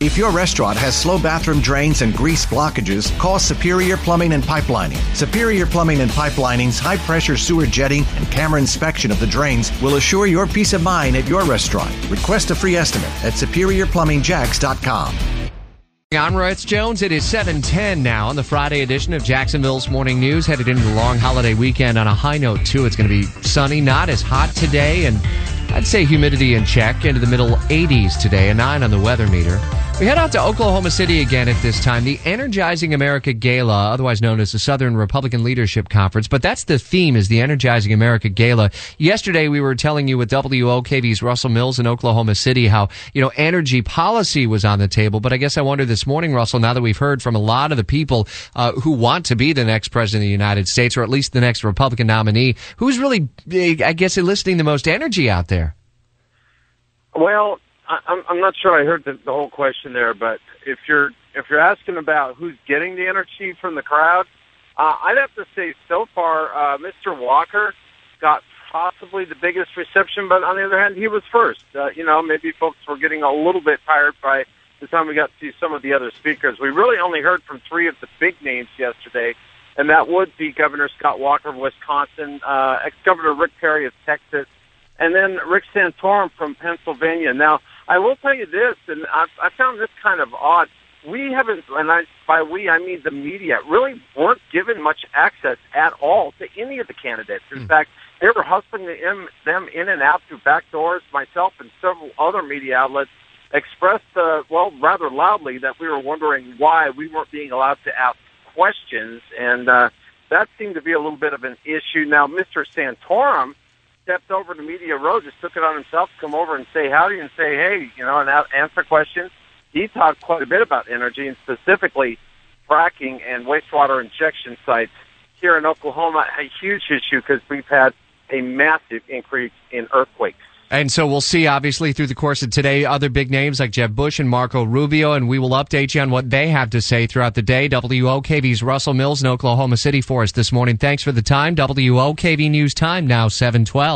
If your restaurant has slow bathroom drains and grease blockages, call Superior Plumbing and Pipelining. Superior Plumbing and Pipelining's high pressure sewer jetting and camera inspection of the drains will assure your peace of mind at your restaurant. Request a free estimate at superiorplumbingjacks.com. I'm Royce Jones. It is 710 now on the Friday edition of Jacksonville's Morning News. Headed into the long holiday weekend on a high note, too. It's going to be sunny, not as hot today, and I'd say humidity in check into the middle 80s today, a 9 on the weather meter. We head out to Oklahoma City again at this time, the Energizing America Gala, otherwise known as the Southern Republican Leadership Conference. But that's the theme is the Energizing America Gala. Yesterday we were telling you with WOKV's Russell Mills in Oklahoma City how, you know, energy policy was on the table. But I guess I wonder this morning, Russell, now that we've heard from a lot of the people uh, who want to be the next president of the United States, or at least the next Republican nominee, who's really, I guess, eliciting the most energy out there? Well, I, I'm not sure I heard the, the whole question there, but if you're if you're asking about who's getting the energy from the crowd, uh, I'd have to say so far, uh, Mr. Walker got possibly the biggest reception, but on the other hand, he was first. Uh, you know, maybe folks were getting a little bit tired by the time we got to some of the other speakers. We really only heard from three of the big names yesterday, and that would be Governor Scott Walker of Wisconsin, uh, ex-Governor Rick Perry of Texas, and then Rick Santorum from Pennsylvania. Now, I will tell you this, and I, I found this kind of odd. We haven't, and I, by we I mean the media, really weren't given much access at all to any of the candidates. In mm. fact, they were hustling them, them in and out through back doors. Myself and several other media outlets expressed, uh, well, rather loudly that we were wondering why we weren't being allowed to ask questions, and uh, that seemed to be a little bit of an issue. Now, Mr. Santorum stepped over to Media Row, just took it on himself to come over and say howdy and say hey, you know, and answer questions. He talked quite a bit about energy and specifically fracking and wastewater injection sites here in Oklahoma. A huge issue because we've had a massive increase in earthquakes. And so we'll see, obviously, through the course of today, other big names like Jeb Bush and Marco Rubio, and we will update you on what they have to say throughout the day. WOKV's Russell Mills in Oklahoma City for us this morning. Thanks for the time. WOKV News Time now 712.